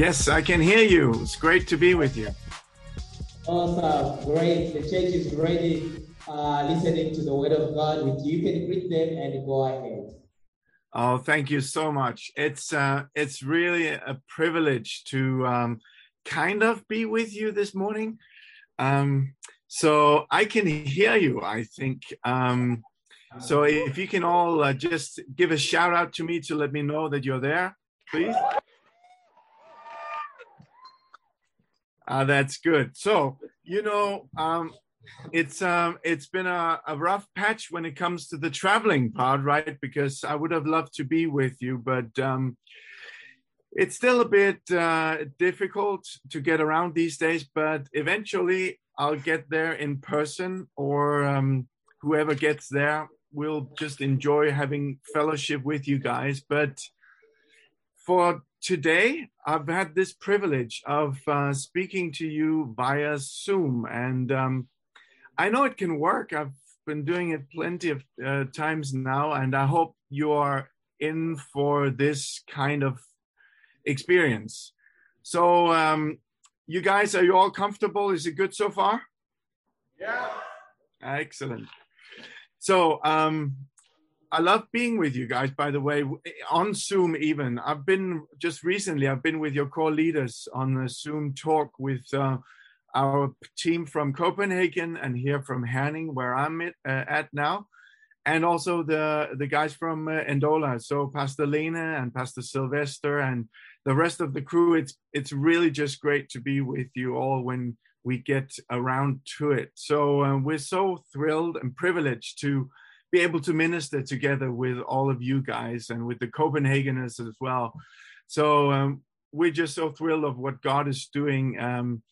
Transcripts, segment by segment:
Yes, I can hear you. It's great to be with you. Awesome, great. The church is ready, uh, listening to the word of God with you. You can greet them and go ahead. Oh, thank you so much. It's uh, it's really a privilege to um, kind of be with you this morning. Um, so I can hear you. I think. Um, so if you can all uh, just give a shout out to me to let me know that you're there, please. Uh, that's good. So you know, um, it's um, it's been a, a rough patch when it comes to the traveling part, right? Because I would have loved to be with you, but um, it's still a bit uh, difficult to get around these days. But eventually, I'll get there in person, or um, whoever gets there will just enjoy having fellowship with you guys. But for today, I've had this privilege of uh, speaking to you via Zoom, and um, I know it can work. I've been doing it plenty of uh, times now, and I hope you are in for this kind of experience. So, um, you guys, are you all comfortable? Is it good so far? Yeah. Excellent. So, um, I love being with you guys, by the way, on Zoom even. I've been just recently, I've been with your core leaders on a Zoom talk with uh, our team from Copenhagen and here from Herning, where I'm at, uh, at now, and also the, the guys from uh, Ndola. So Pastor Lena and Pastor Sylvester and the rest of the crew. It's, it's really just great to be with you all when we get around to it. So uh, we're so thrilled and privileged to be able to minister together with all of you guys and with the Copenhageners as well. So um, we're just so thrilled of what God is doing. Um,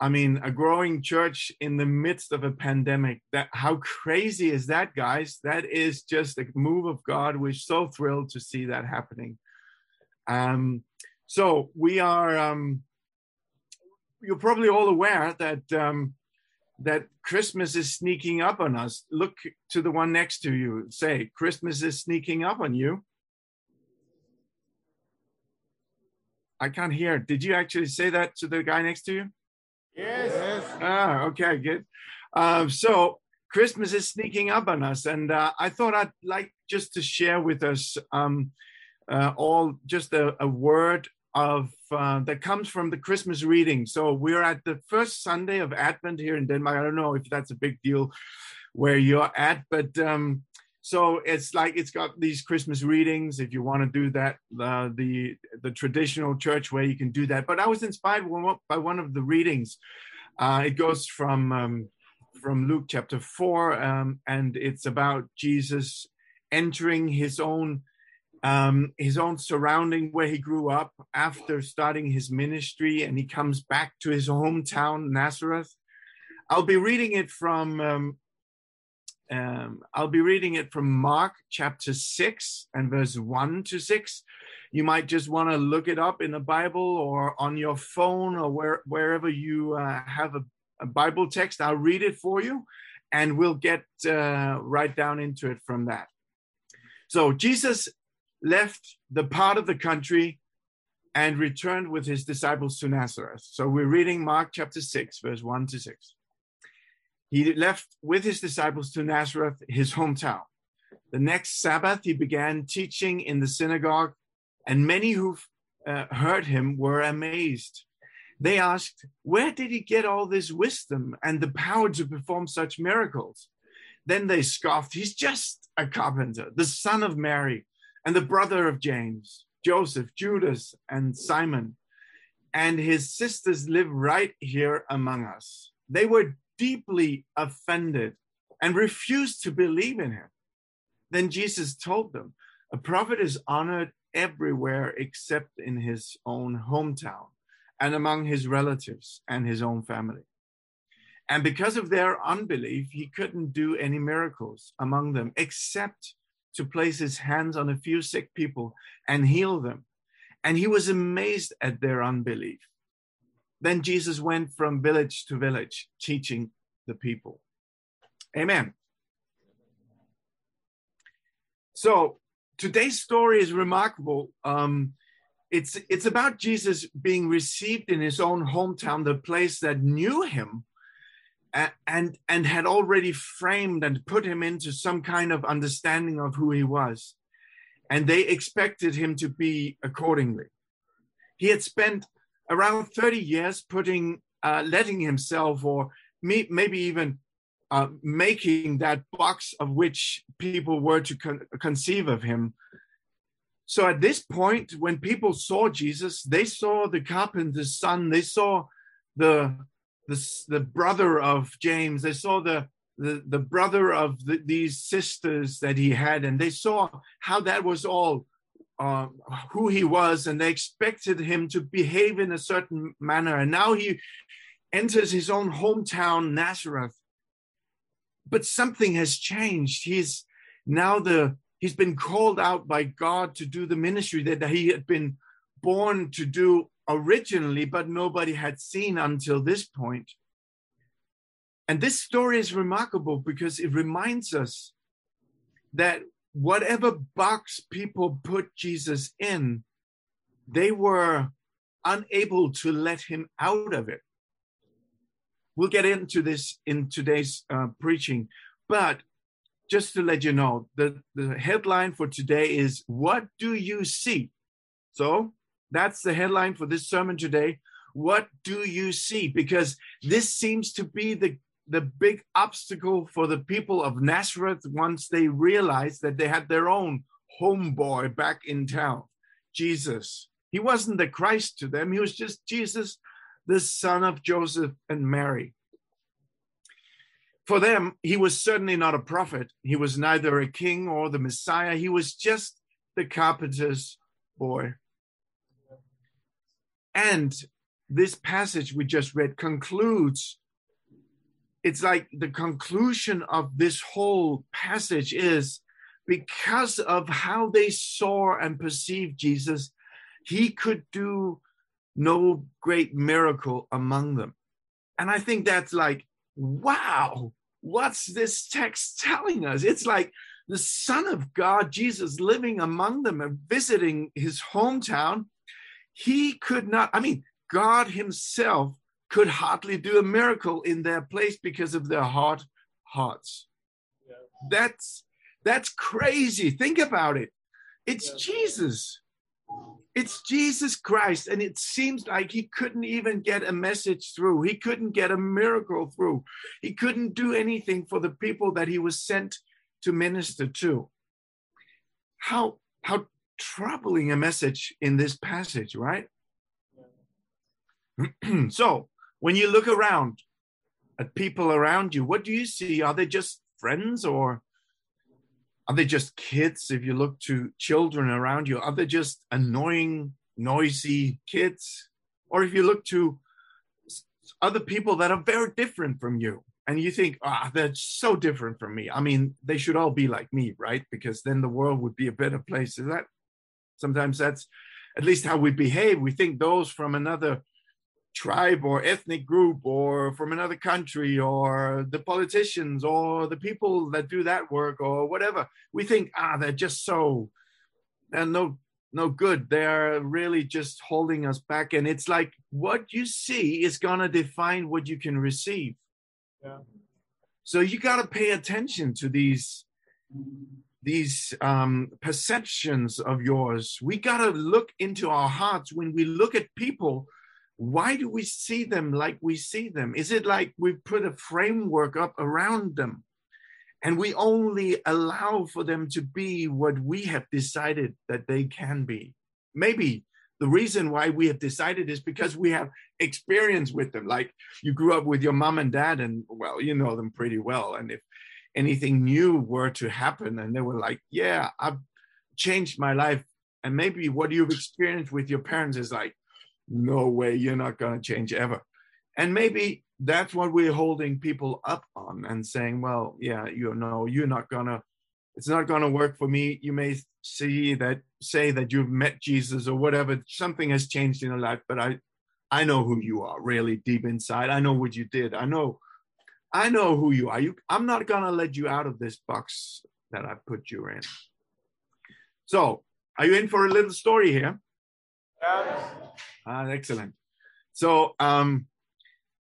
I mean, a growing church in the midst of a pandemic. That how crazy is that, guys? That is just a move of God. We're so thrilled to see that happening. Um, so we are. Um, you're probably all aware that um, that Christmas is sneaking up on us. Look to the one next to you. Say, Christmas is sneaking up on you. I can't hear. Did you actually say that to the guy next to you? Yes. yes. Ah, okay, good. Um, so Christmas is sneaking up on us, and uh, I thought I'd like just to share with us um, uh, all just a, a word of uh, that comes from the Christmas reading. So we're at the first Sunday of Advent here in Denmark. I don't know if that's a big deal where you're at, but um, so it's like it's got these Christmas readings. If you want to do that, uh, the the traditional church way, you can do that. But I was inspired by one of the readings. Uh, it goes from um, from Luke chapter four, um, and it's about Jesus entering his own um, his own surrounding where he grew up after starting his ministry, and he comes back to his hometown, Nazareth. I'll be reading it from um, um, I'll be reading it from Mark chapter six and verse one to six. You might just want to look it up in the Bible or on your phone or where, wherever you uh, have a, a, Bible text. I'll read it for you, and we'll get uh, right down into it from that. So Jesus left the part of the country and returned with his disciples to Nazareth. So we're reading Mark chapter 6, verse 1 to 6. He left with his disciples to Nazareth, his hometown. The next Sabbath, he began teaching in the synagogue, and many who uh, heard him were amazed. They asked, Where did he get all this wisdom and the power to perform such miracles? Then they scoffed, He's just a carpenter, the son of Mary and the brother of James, Joseph, Judas, and Simon. And his sisters live right here among us. They were deeply offended and refused to believe in him. Then Jesus told them, A prophet is honored everywhere except in his own hometown and among his relatives and his own family. And because of their unbelief, he couldn't do any miracles among them except to place his hands on a few sick people and heal them. And he was amazed at their unbelief. Then Jesus went from village to village teaching the people. Amen. So today's story is remarkable. Um, it's it's about Jesus being received in his own hometown, the place that knew him and and had already framed and put him into some kind of understanding of who he was. And they expected him to be accordingly. He had spent around 30 years putting uh, letting himself or me, maybe even uh, making that box of which people were to con- conceive of him so at this point, when people saw Jesus, they saw the carpenter's son, they saw the the, the brother of James, they saw the the, the brother of the, these sisters that he had, and they saw how that was all uh, who he was, and they expected him to behave in a certain manner. And now he enters his own hometown, Nazareth. But something has changed. He's now the he's been called out by God to do the ministry that he had been born to do originally, but nobody had seen until this point. And this story is remarkable because it reminds us that whatever box people put Jesus in, they were unable to let him out of it. We'll get into this in today's uh, preaching, but just to let you know, the, the headline for today is What Do You See? So that's the headline for this sermon today. What do you see? Because this seems to be the, the big obstacle for the people of Nazareth once they realized that they had their own homeboy back in town, Jesus. He wasn't the Christ to them, he was just Jesus, the son of Joseph and Mary for them, he was certainly not a prophet. He was neither a king or the Messiah. He was just the carpenter's boy. And this passage we just read concludes. It's like the conclusion of this whole passage is because of how they saw and perceived Jesus, he could do no great miracle among them. And I think that's like, wow, what's this text telling us? It's like the Son of God, Jesus, living among them and visiting his hometown. He could not, I mean, God Himself could hardly do a miracle in their place because of their hard hearts. Yeah. That's that's crazy. Think about it. It's yeah. Jesus. It's Jesus Christ. And it seems like he couldn't even get a message through. He couldn't get a miracle through. He couldn't do anything for the people that he was sent to minister to. How, how troubling a message in this passage, right? so, when you look around at people around you, what do you see? Are they just friends or are they just kids? If you look to children around you, are they just annoying, noisy kids? Or if you look to other people that are very different from you, and you think, ah, oh, they're so different from me. I mean, they should all be like me, right? Because then the world would be a better place. Is that sometimes that's at least how we behave? We think those from another tribe or ethnic group or from another country or the politicians or the people that do that work or whatever we think ah they're just so they're no no good they're really just holding us back and it's like what you see is going to define what you can receive yeah. so you got to pay attention to these these um, perceptions of yours we got to look into our hearts when we look at people why do we see them like we see them? Is it like we put a framework up around them and we only allow for them to be what we have decided that they can be? Maybe the reason why we have decided is because we have experience with them. Like you grew up with your mom and dad, and well, you know them pretty well. And if anything new were to happen and they were like, yeah, I've changed my life. And maybe what you've experienced with your parents is like, no way, you're not going to change ever. And maybe that's what we're holding people up on and saying, well, yeah, you know, you're not going to, it's not going to work for me. You may see that, say that you've met Jesus or whatever, something has changed in your life, but I, I know who you are really deep inside. I know what you did. I know, I know who you are. You, I'm not going to let you out of this box that I put you in. So, are you in for a little story here? Yes. Ah, excellent. So um,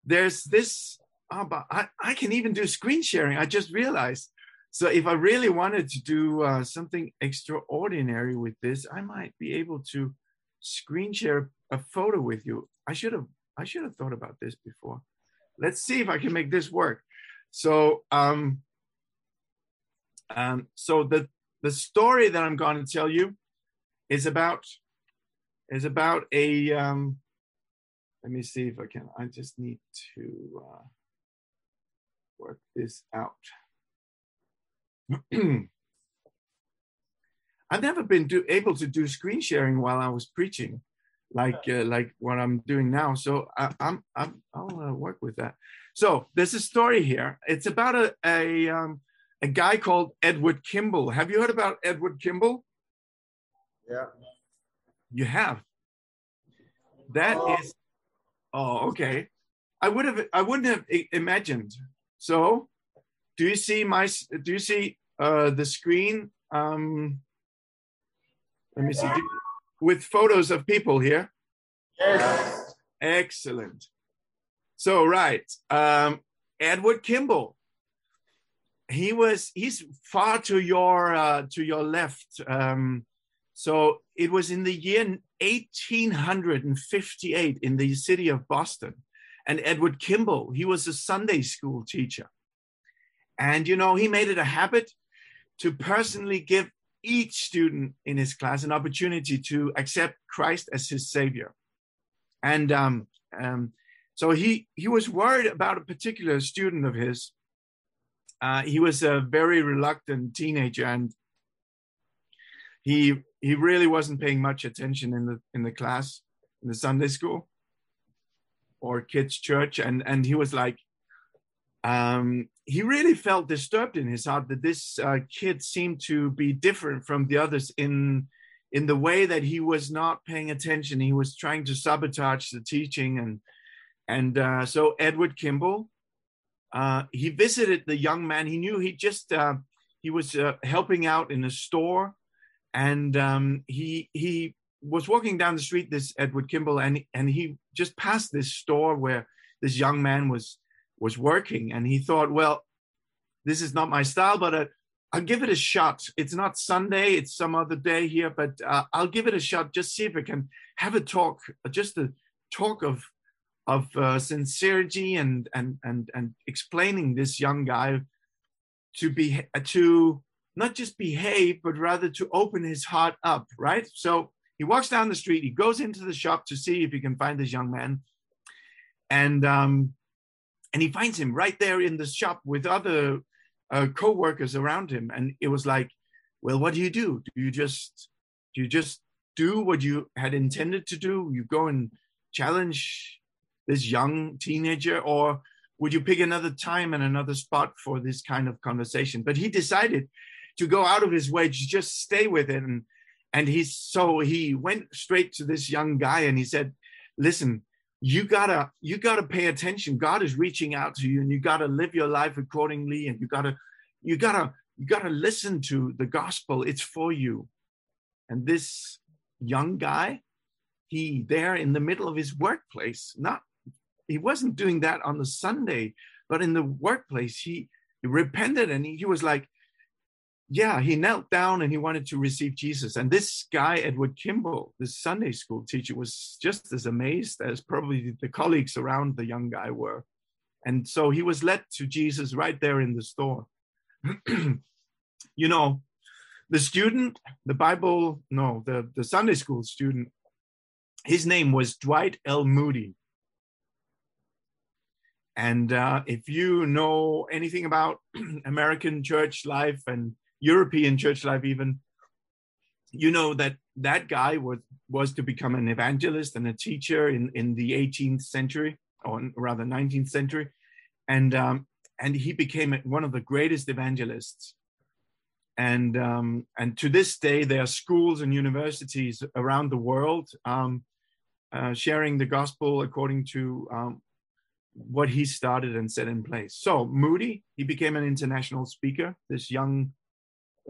there's this. Oh, but I, I can even do screen sharing. I just realized. So if I really wanted to do uh, something extraordinary with this, I might be able to screen share a photo with you. I should have I should have thought about this before. Let's see if I can make this work. So um, um, so the the story that I'm going to tell you is about is about a um, let me see if I can. I just need to uh, work this out. I've never been do, able to do screen sharing while I was preaching, like uh, like what I'm doing now. So I, I'm I'm I'll uh, work with that. So there's a story here. It's about a a um, a guy called Edward Kimball. Have you heard about Edward Kimball? Yeah. You have. That is. Oh, okay. I would have. I wouldn't have imagined. So, do you see my? Do you see uh, the screen? Um, let me see. Do- with photos of people here. Yes. Excellent. So right, um, Edward Kimball. He was. He's far to your uh, to your left. Um, so it was in the year 1858 in the city of Boston, and Edward Kimball. He was a Sunday school teacher, and you know he made it a habit to personally give each student in his class an opportunity to accept Christ as his savior. And um, um, so he he was worried about a particular student of his. Uh, he was a very reluctant teenager, and he he really wasn't paying much attention in the in the class in the Sunday school or kids church, and and he was like, um, he really felt disturbed in his heart that this uh, kid seemed to be different from the others in in the way that he was not paying attention. He was trying to sabotage the teaching, and and uh, so Edward Kimball, uh, he visited the young man. He knew he just uh, he was uh, helping out in a store, and um, he he was walking down the street. This Edward Kimball, and and he just passed this store where this young man was was working, and he thought, well, this is not my style, but. Uh, I'll give it a shot. It's not Sunday; it's some other day here, but uh, I'll give it a shot. Just see if I can have a talk, just a talk of of uh, sincerity and and and and explaining this young guy to be to not just behave, but rather to open his heart up. Right. So he walks down the street. He goes into the shop to see if he can find this young man, and um, and he finds him right there in the shop with other uh, co-workers around him. And it was like well what do you do? Do you just do you just do what you had intended to do? You go and challenge this young teenager? Or would you pick another time and another spot for this kind of conversation? But he decided to go out of his way to just stay with it. And he's so he went straight to this young guy and he said listen you gotta you gotta pay attention. God is reaching out to you and you gotta live your life accordingly and you gotta you gotta you gotta listen to the gospel. It's for you. And this young guy he there in the middle of his workplace not he wasn't doing that on the sunday but in the workplace he, he repented and he, he was like yeah, he knelt down and he wanted to receive Jesus. And this guy, Edward Kimball, this Sunday school teacher, was just as amazed as probably the colleagues around the young guy were. And so he was led to Jesus right there in the store. you know, the student, the Bible, no, the, the Sunday school student, his name was Dwight L. Moody. And uh, if you know anything about American church life and European church life, even, you know that that guy was was to become an evangelist and a teacher in in the 18th century, or rather 19th century, and um, and he became one of the greatest evangelists. And um, and to this day, there are schools and universities around the world um, uh, sharing the gospel according to um, what he started and set in place. So Moody, he became an international speaker. This young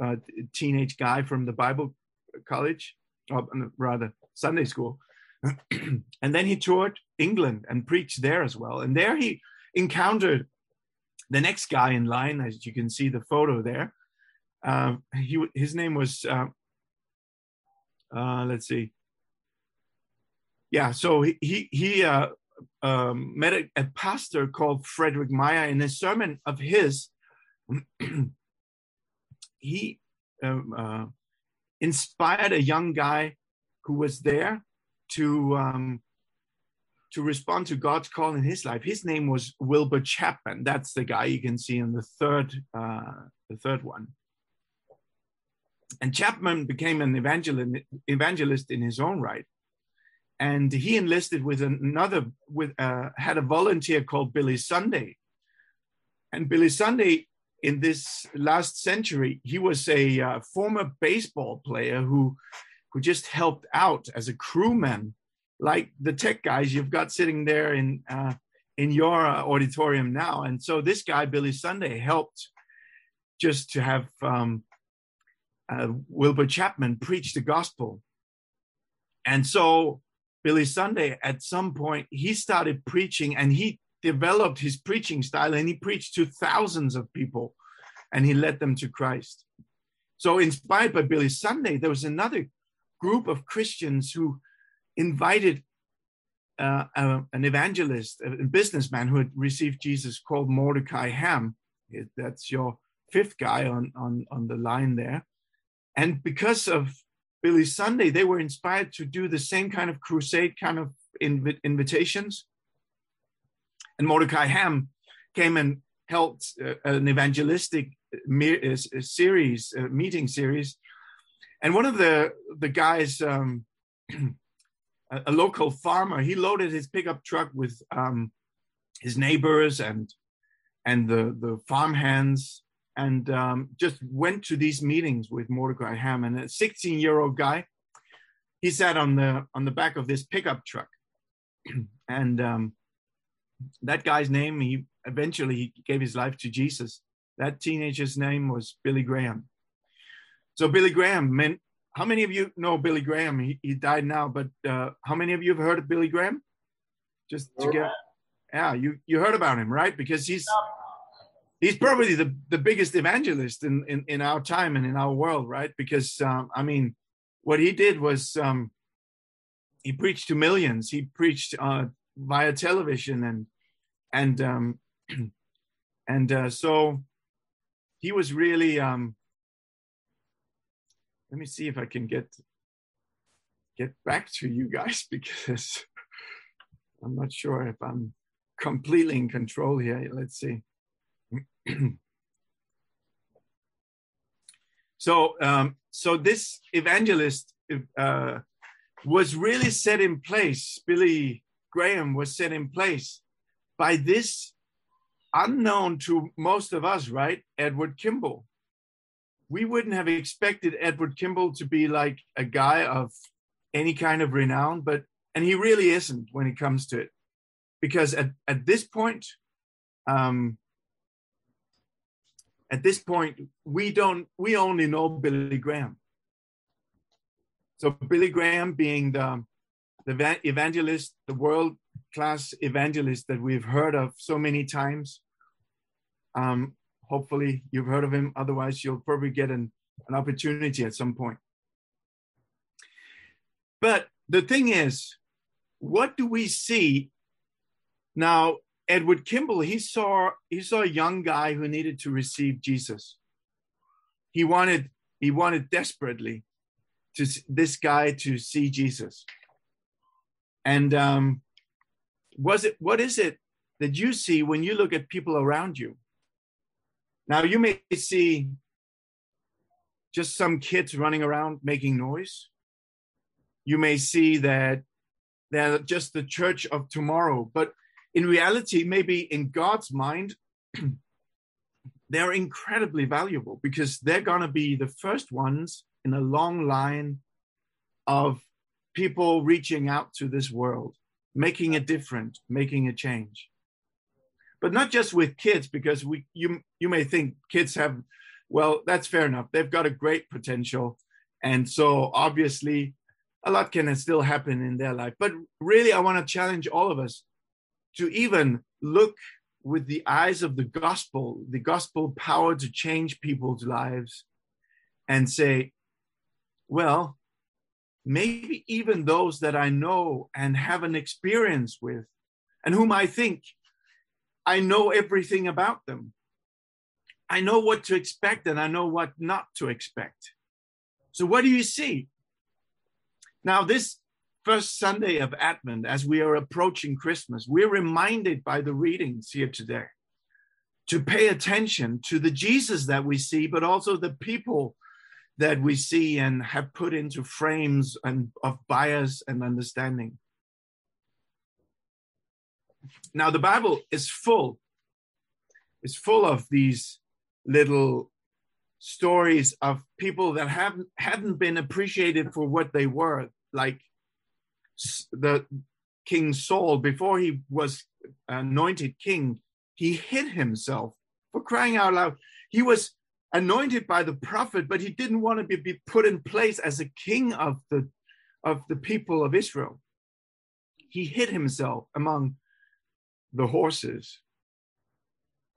uh, teenage guy from the Bible college, or rather Sunday school, and then he toured England and preached there as well. And there he encountered the next guy in line, as you can see the photo there. Uh, he, his name was, uh, uh, let's see. Yeah, so he, he, he uh, um, met a, a, pastor called Frederick Meyer. In a sermon of his, he um, uh, inspired a young guy who was there to um, to respond to God's call in his life. His name was Wilbur Chapman. That's the guy you can see in the third uh, the third one. And Chapman became an evangelist evangelist in his own right. And he enlisted with another with uh, had a volunteer called Billy Sunday. And Billy Sunday in this last century, he was a uh, former baseball player who who just helped out as a crewman, like the tech guys you've got sitting there in uh, in your uh, auditorium now. And so this guy Billy Sunday helped just to have um, uh, Wilbur Chapman preach the gospel. And so Billy Sunday, at some point, he started preaching and he developed his preaching style and he preached to thousands of people and he led them to Christ. So, inspired by Billy Sunday, there was another group of Christians who invited uh, uh, an evangelist, a businessman who had received Jesus called Mordecai Ham. That's your fifth guy on, on, on the line there. And because of Billy Sunday, they were inspired to do the same kind of crusade kind of inv- invitations. And Mordecai Ham came and held uh, an evangelistic uh, series, meeting series and one of the the guys, um, a, local farmer, he loaded his pickup truck with um, his neighbors and and the the farm hands, and um, just went to these meetings with Mordecai Ham. And a 16 year old guy, he sat on the on the back of this pickup truck, and um, that guy's name, he eventually he gave his life to Jesus. That teenager's name was Billy Graham so Billy Graham, how many of you know Billy Graham? He, he died now, but uh, how many of you have heard of Billy Graham? Just to get, yeah, you you heard about him, right? Because he's he's probably the, the biggest evangelist in, in, in our time and in our world, right? Because um, I mean, what he did was um, he preached to millions. He preached uh, via television and and um, and uh, so he was really um, let me see if I can get get back to you guys because I'm not sure if I'm completely in control here. Let's see. so um, so this evangelist uh, was really set in place. Billy Graham was set in place by this unknown to most of us, right? Edward Kimball we wouldn't have expected Edward Kimball to be like a guy of any kind of renown, but and he really isn't when it comes to it, because at at this point, um, at this point, we don't we only know Billy Graham. So Billy Graham being the the evangelist, the world class evangelist that we've heard of so many times. Um, hopefully you've heard of him. Otherwise, you'll probably get an, an opportunity at some point. But the thing is, what do we see now? Edward Kimball, he saw he saw a young guy who needed to receive Jesus. He wanted he wanted desperately to this guy to see Jesus. And um, was it what is it that you see when you look at people around you? Now you may see just some kids running around making noise. You may see that they're just the church of tomorrow, but in reality, maybe in God's mind, they're incredibly valuable because they're going to be the first ones in a long line of people reaching out to this world, making a difference, making a change. But not just with kids because we you you may think kids have well that's fair enough. They've got a great potential. And so obviously a lot can still happen in their life. But really, I want to challenge all of us to even look with the eyes of the gospel, the gospel power to change people's lives, and say, well, maybe even those that I know and have an experience with, and whom I think I know everything about them. I know what to expect and I know what not to expect. So, what do you see? Now, this first Sunday of Advent, as we are approaching Christmas, we're reminded by the readings here today to pay attention to the Jesus that we see, but also the people that we see and have put into frames and of bias and understanding. Now the Bible is full, is full of these little stories of people that haven't hadn't been appreciated for what they were, like the King Saul before he was anointed king, he hid himself for crying out loud. He was anointed by the prophet, but he didn't want to be, be put in place as a king of the of the people of Israel. He hid himself among the horses.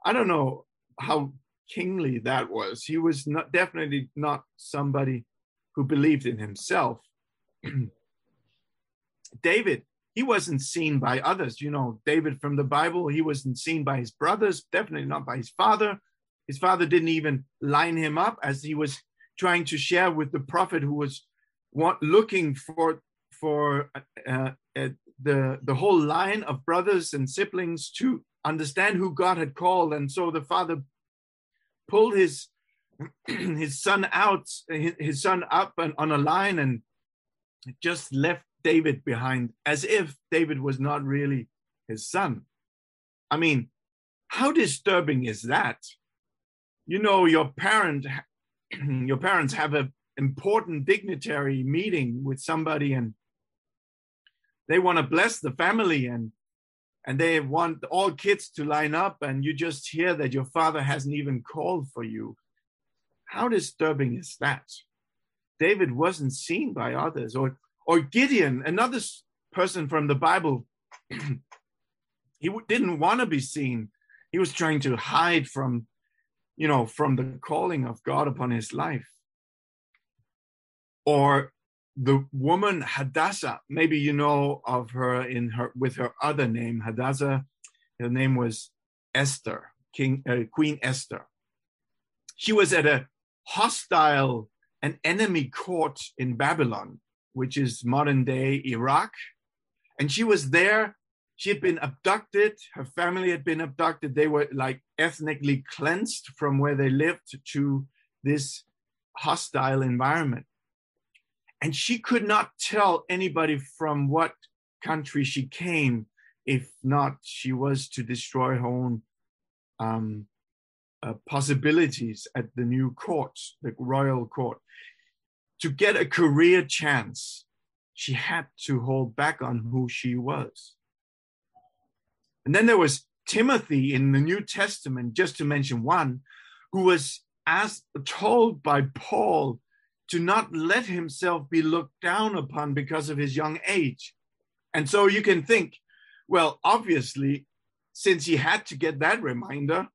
I don't know how kingly that was. He was not definitely not somebody who believed in himself. David, he wasn't seen by others. You know, David from the Bible, he wasn't seen by his brothers, definitely not by his father. His father didn't even line him up as he was trying to share with the prophet who was looking for for uh, uh, the the whole line of brothers and siblings to understand who God had called, and so the father pulled his his son out, his son up and on a line, and just left David behind, as if David was not really his son. I mean, how disturbing is that? You know your parent your parents have an important dignitary meeting with somebody and they want to bless the family and and they want all kids to line up and you just hear that your father hasn't even called for you. How disturbing is that? David wasn't seen by others or or gideon another person from the bible he didn't want to be seen. He was trying to hide from you know, from the calling of God upon his life. Or the woman Hadassah, maybe you know of her in her with her other name, Hadassah. Her name was Esther, King uh, Queen Esther. She was at a hostile and enemy court in Babylon, which is modern day Iraq, and she was there she had been abducted. Her family had been abducted. They were like ethnically cleansed from where they lived to this hostile environment. And she could not tell anybody from what country she came if not she was to destroy her own um, uh, possibilities at the new court the royal court. To get a career chance she had to hold back on who she was and then there was Timothy in the New Testament, just to mention one, who was asked, told by Paul to not let himself be looked down upon because of his young age. And so you can think, well, obviously, since he had to get that reminder,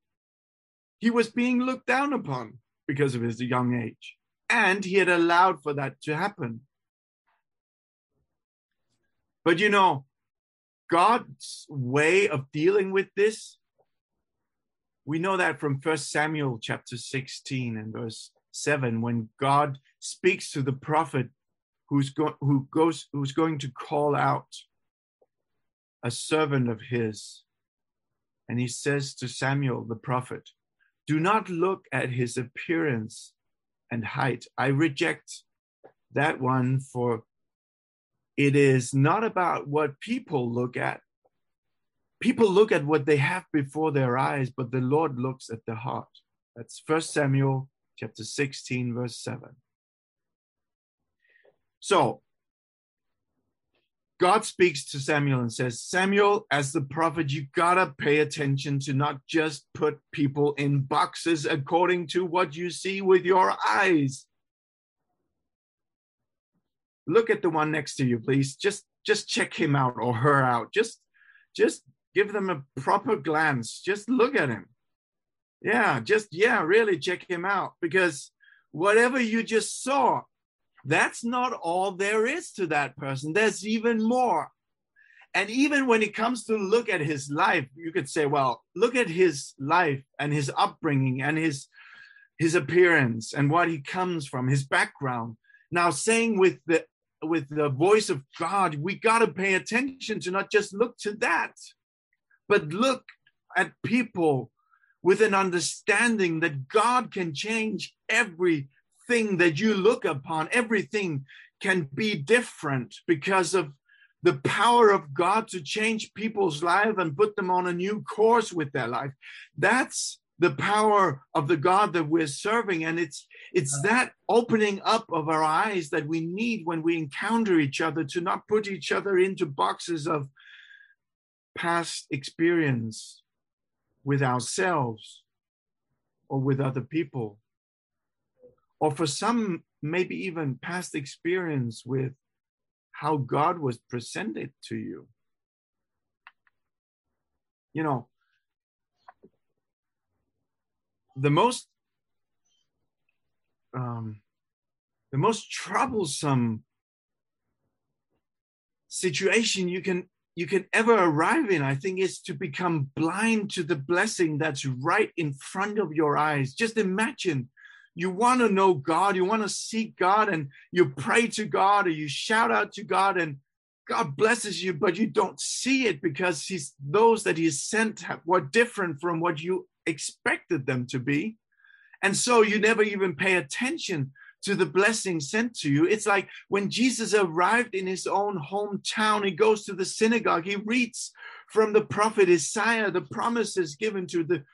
he was being looked down upon because of his young age. And he had allowed for that to happen. But you know, God's way of dealing with this, we know that from First Samuel chapter 16 and verse 7, when God speaks to the prophet who's, go- who goes, who's going to call out a servant of his. And he says to Samuel the prophet, Do not look at his appearance and height. I reject that one for it is not about what people look at. People look at what they have before their eyes, but the Lord looks at the heart. That's First Samuel chapter 16, verse 7. So God speaks to Samuel and says, Samuel, as the prophet, you gotta pay attention to not just put people in boxes according to what you see with your eyes. Look at the one next to you, please. Just just check him out or her out. Just just give them a proper glance. Just look at him. Yeah, just yeah, really check him out because whatever you just saw, that's not all there is to that person. There's even more. And even when it comes to look at his life, you could say, well, look at his life and his upbringing and his his appearance and what he comes from, his background. Now, saying with the with the voice of God, we got to pay attention to not just look to that, but look at people with an understanding that God can change everything that you look upon. Everything can be different because of the power of God to change people's life and put them on a new course with their life. That's the power of the God that we're serving. And it's it's that opening up of our eyes that we need when we encounter each other to not put each other into boxes of past experience with ourselves or with other people. Or for some, maybe even past experience with how God was presented to you. You know, the most um, the most troublesome situation you can you can ever arrive in i think is to become blind to the blessing that's right in front of your eyes. Just imagine. You want to know god you want to seek god and you pray to god or you shout out to god and god blesses you but you don't see it because he's those that he sent were different from what you expected them to be and so you never even pay attention to the blessing sent to you. It's like when Jesus arrived in his own hometown, he goes to the synagogue, he reads from the prophet Isaiah the promises given to the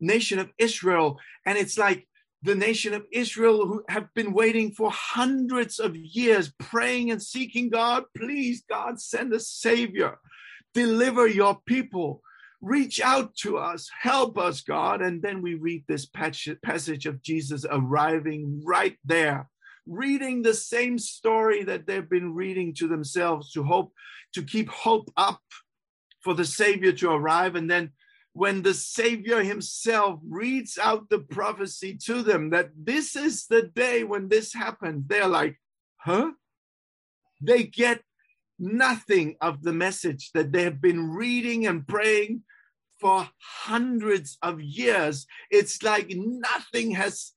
nation of Israel. And it's like the nation of Israel who have been waiting for hundreds of years, praying and seeking God, please, God, send a savior, deliver your people reach out to us, help us, God. And then we read this passage of Jesus arriving right there, reading the same story that they've been reading to themselves to hope, to keep hope up for the Savior to arrive. And then when the Savior himself reads out the prophecy to them that this is the day when this happens, they're like, huh? They get nothing of the message that they have been reading and praying for hundreds of years. It's like nothing has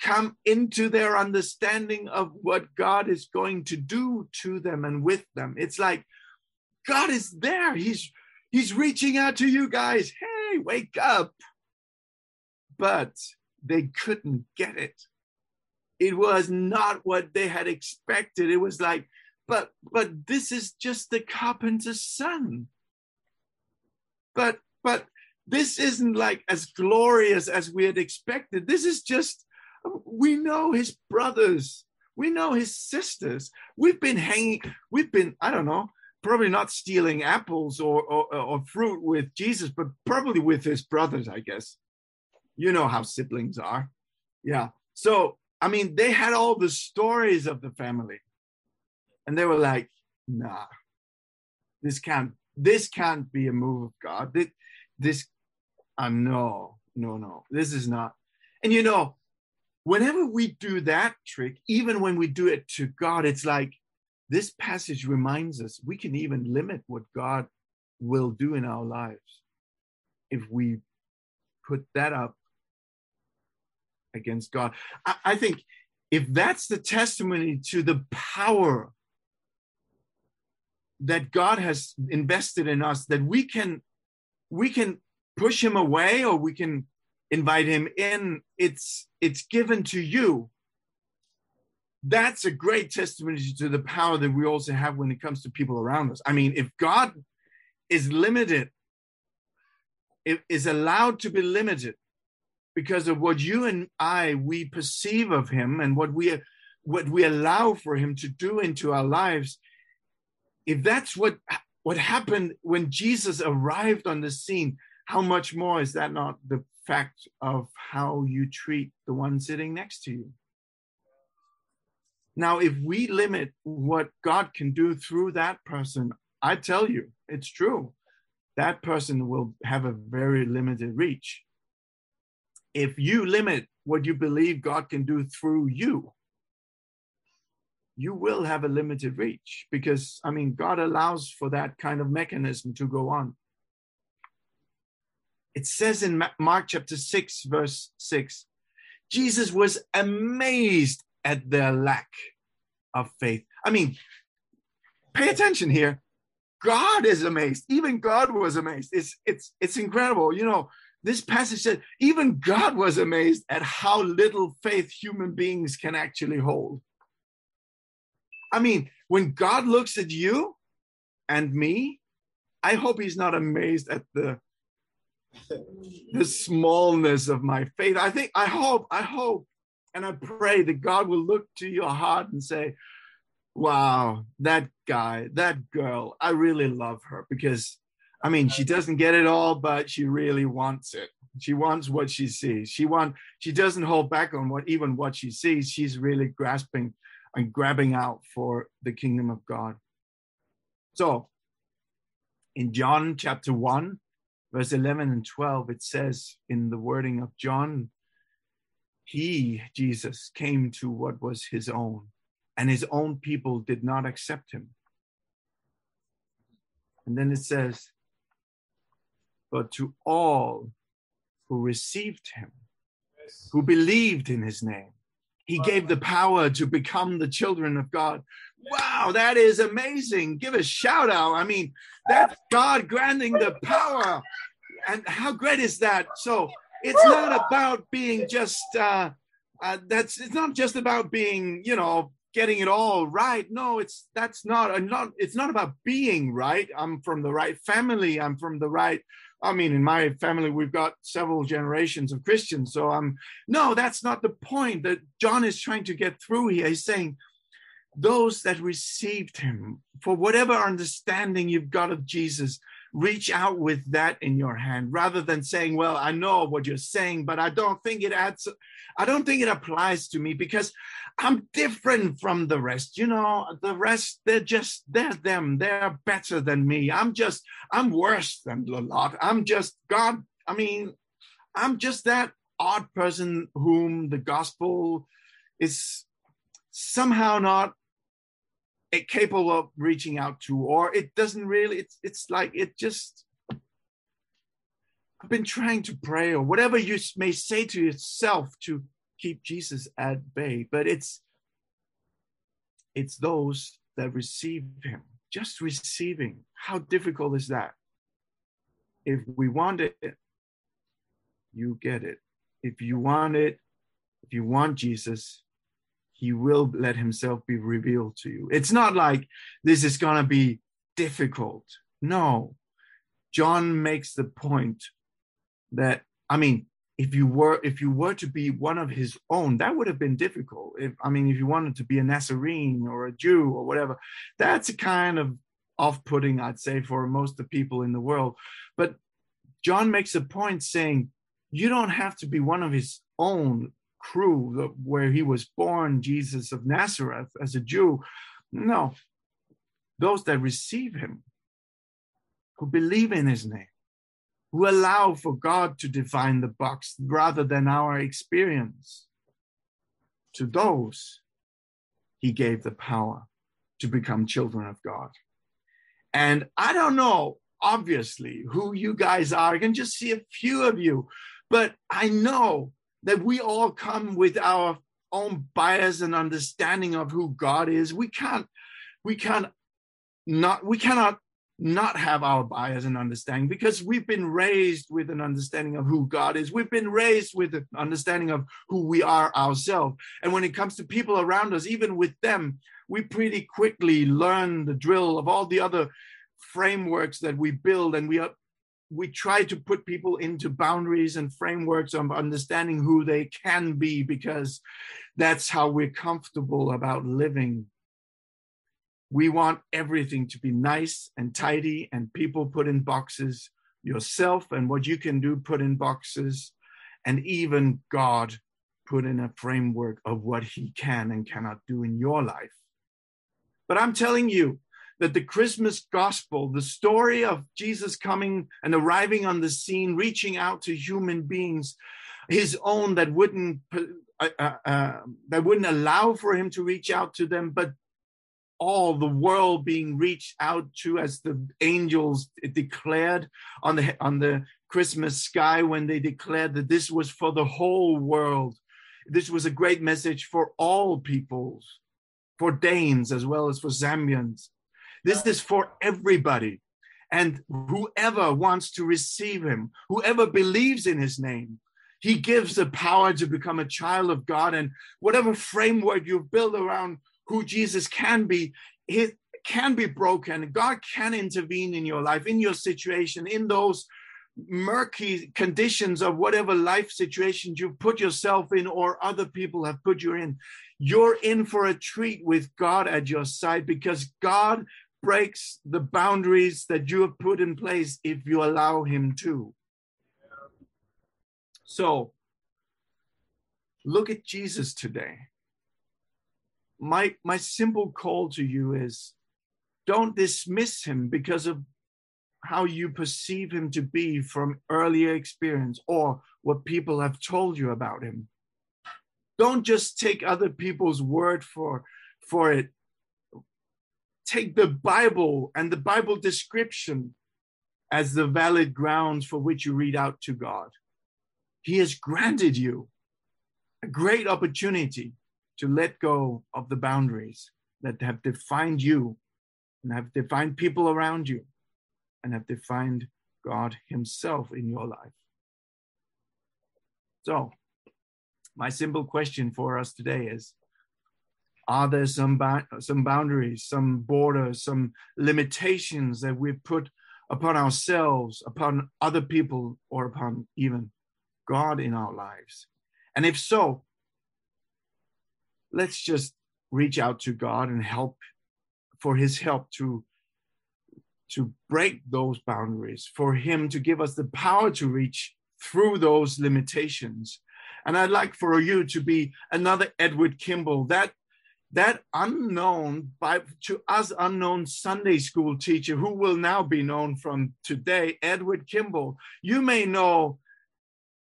come into their understanding of what God is going to do to them and with them. It's like God is there. He's he's reaching out to you guys. Hey, wake up. But they couldn't get it. It was not what they had expected. It was like, but but this is just the carpenter's son. But but this isn't like as glorious as we had expected. This is just, um, we know his brothers, we know his sisters. We've been hanging, we've been, I don't know, probably not stealing apples or, or, or fruit with Jesus, but probably with his brothers, I guess. You know how siblings are. Yeah. So, I mean, they had all the stories of the family. And they were like, nah, this can't, this can't be a move of God this uh, no no no this is not and you know whenever we do that trick even when we do it to god it's like this passage reminds us we can even limit what god will do in our lives if we put that up against god. I, I think if that's the testimony to the power that god has invested in us that we can we can push him away or we can invite him in. It's it's given to you. That's a great testimony to the power that we also have when it comes to people around us. I mean if god is limited is allowed to be limited because of what you and i we perceive of him and what we what we allow for him to do into our lives if that's what what happened when Jesus arrived on the scene, how much more is that not the fact of how you treat the one sitting next to you? Now, if we limit what God can do through that person, I tell you, it's true. That person will have a very limited reach. If you limit what you believe God can do through you, you will have a limited reach because, I mean, God allows for that kind of mechanism to go on. It says in Mark chapter 6, verse 6, Jesus was amazed at their lack of faith. I mean, pay attention here. God is amazed. Even God was amazed. It's it's it's incredible. You know, this passage said even God was amazed at how little faith human beings can actually hold. I mean, when God looks at you and me, I hope he's not amazed at the the smallness of my faith. I think I hope I hope and I pray that God will look to your heart and say, "Wow, that guy, that girl, I really love her because I mean, she doesn't get it all, but she really wants it. She wants what she sees. She want she doesn't hold back on what even what she sees. She's really grasping and grabbing out for the kingdom of God. So in John chapter 1, verse 11 and 12, it says in the wording of John, he, Jesus, came to what was his own, and his own people did not accept him. And then it says, but to all who received him, who believed in his name, he gave the power to become the children of God. Wow, that is amazing. Give a shout out. I mean, that's God granting the power. And how great is that? So it's not about being just, uh, uh, that's, it's not just about being, you know, getting it all right. No, it's, that's not, uh, not, it's not about being right. I'm from the right family. I'm from the right I mean, in my family, we've got several generations of Christians. So I'm, no, that's not the point that John is trying to get through here. He's saying, those that received him, for whatever understanding you've got of Jesus, reach out with that in your hand rather than saying, Well, I know what you're saying, but I don't think it adds, I don't think it applies to me because I'm different from the rest. You know, the rest, they're just, they're them. They're better than me. I'm just, I'm worse than a lot. I'm just, God, I mean, I'm just that odd person whom the gospel is somehow not capable of reaching out to, or it doesn't really, it's, it's like it just, I've been trying to pray or whatever you may say to yourself to keep Jesus at bay, but it's, it's those that receive him, just receiving. How difficult is that? If we want it, you get it. If you want it, if you want Jesus, he will let himself be revealed to you. It's not like this is going to be difficult. No. John makes the point that, I mean, if you were if you were to be one of his own that would have been difficult if i mean if you wanted to be a nazarene or a jew or whatever that's a kind of off-putting i'd say for most of the people in the world but john makes a point saying you don't have to be one of his own crew where he was born, Jesus of Nazareth, as a Jew. No, those that receive him, who believe in his name, who allow for God to define the box rather than our experience. To those, he gave the power to become children of God. And I don't know, obviously, who you guys are. I can just see a few of you, but I know that we all come with our own bias and understanding of who God is. We can't, we can't not, we cannot not have our bias and understanding because we've been raised with an understanding of who God is. We've been raised with an understanding of who we are ourselves. And when it comes to people around us, even with them, we pretty quickly learn the drill of all the other frameworks that we build and we are we try to put people into boundaries and frameworks of understanding who they can be because that's how we're comfortable about living. We want everything to be nice and tidy and people put in boxes, yourself and what you can do put in boxes, and even God put in a framework of what he can and cannot do in your life. But I'm telling you that the Christmas gospel, the story of Jesus coming and arriving on the scene, reaching out to human beings, his own that wouldn't uh, uh, uh, that wouldn't allow for him to reach out to them, but all the world being reached out to as the angels declared on the on the Christmas sky when they declared that this was for the whole world. This was a great message for all peoples, for Danes as well as for Zambians. This is for everybody. And whoever wants to receive him, whoever believes in his name, he gives the power to become a child of God. And whatever framework you build around who Jesus can be, it can be broken. God can intervene in your life, in your situation, in those murky conditions of whatever life situations you put yourself in or other people have put you in. You're in for a treat with God at your side because God breaks the boundaries that you have put in place if you allow Him to. So, look at Jesus today. My, my simple call to you is don't dismiss him because of how you perceive him to be from earlier experience or what people have told you about him. Don't just take other people's word for, for it. Take the Bible and the Bible description as the valid grounds for which you read out to God. He has granted you a great opportunity to let go of the boundaries that have defined you and have defined people around you and have defined God Himself in your life. So, my simple question for us today is Are there some, some boundaries, some borders, some limitations that we've put upon ourselves, upon other people, or upon even God in our lives? And if so, let's just reach out to God and help for His help to to break those boundaries, for Him to give us the power to reach through those limitations. And I'd like for you to be another Edward Kimball, that that unknown by to us unknown Sunday school teacher who will now be known from today, Edward Kimball. You may know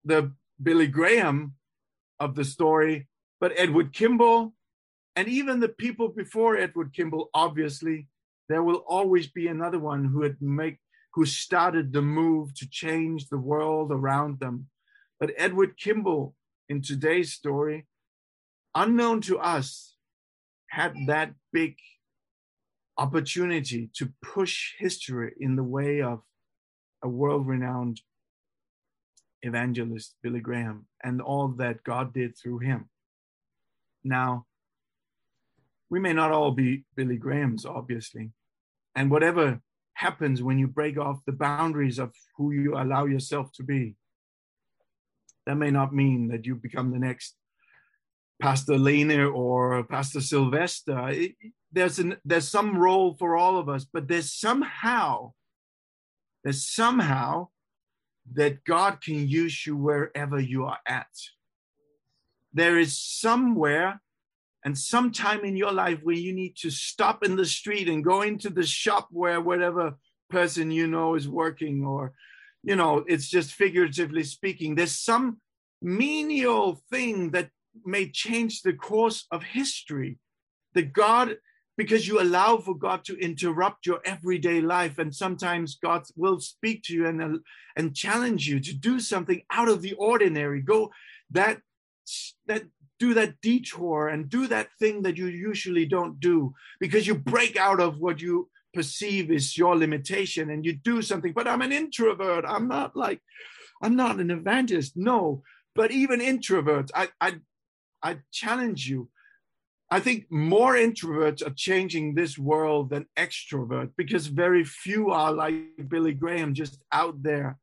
the Billy Graham of the story, but Edward Kimball and even the people before Edward Kimball, obviously, there will always be another one who had make who started the move to change the world around them. But Edward Kimball, in today's story, unknown to us, had that big opportunity to push history in the way of a world renowned evangelist, Billy Graham, and all that God did through him. Now, we may not all be Billy Grahams, obviously. And whatever happens when you break off the boundaries of who you allow yourself to be, that may not mean that you become the next Pastor Lene or Pastor Sylvester. It, there's an, there's some role for all of us, but there's somehow there's somehow that God can use you wherever you are at. There is somewhere and sometime in your life where you need to stop in the street and go into the shop where whatever person you know is working or you know it's just figuratively speaking there's some menial thing that may change the course of history that god because you allow for god to interrupt your everyday life and sometimes god will speak to you and and challenge you to do something out of the ordinary. Go that that do that detour and do that thing that you usually don't do because you break out of what you perceive is your limitation and you do something. But i'm an introvert. I'm not like i'm not an evangelist. No but even introverts i i i challenge you i think more introverts are changing this world than extroverts because very few are like billy graham just out there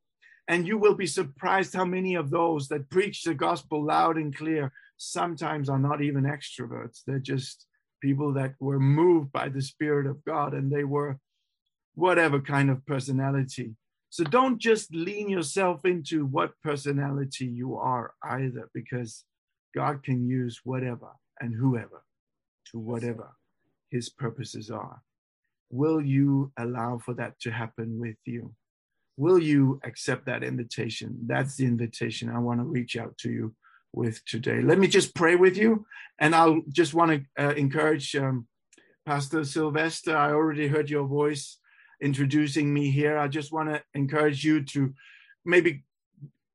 and you will be surprised how many of those that preach the gospel loud and clear sometimes are not even extroverts. They're just people that were moved by the Spirit of God and they were whatever kind of personality. So don't just lean yourself into what personality you are either, because God can use whatever and whoever to whatever his purposes are. Will you allow for that to happen with you? Will you accept that invitation? That's the invitation I want to reach out to you with today. Let me just pray with you, and I'll just want to uh, encourage um, Pastor Sylvester. I already heard your voice introducing me here. I just want to encourage you to maybe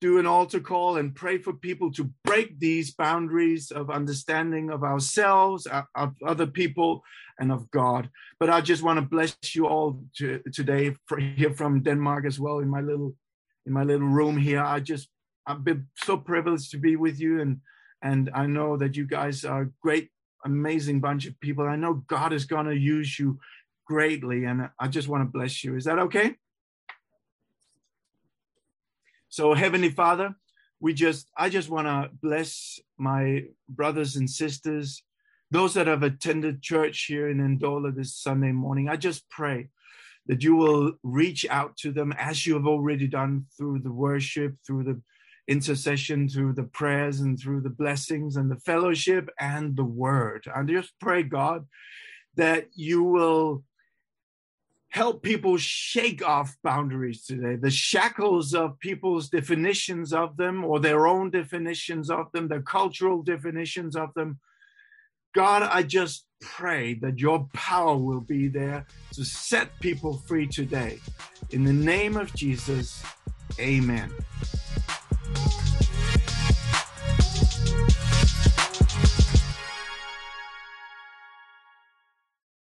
do an altar call and pray for people to break these boundaries of understanding of ourselves, of other people, and of God. But I just want to bless you all to, today here from Denmark as well in my little in my little room here. I just I've been so privileged to be with you and and I know that you guys are a great amazing bunch of people. I know God is going to use you greatly and I just want to bless you. Is that okay? So Heavenly Father, we just I just want to bless my brothers and sisters, those that have attended church here in Ndola this Sunday morning. I just pray that you will reach out to them as you have already done through the worship, through the intercession, through the prayers, and through the blessings and the fellowship and the word. I just pray, God, that you will help people shake off boundaries today, the shackles of people's definitions of them or their own definitions of them, their cultural definitions of them. God, I just pray that your power will be there to set people free today. In the name of Jesus, amen.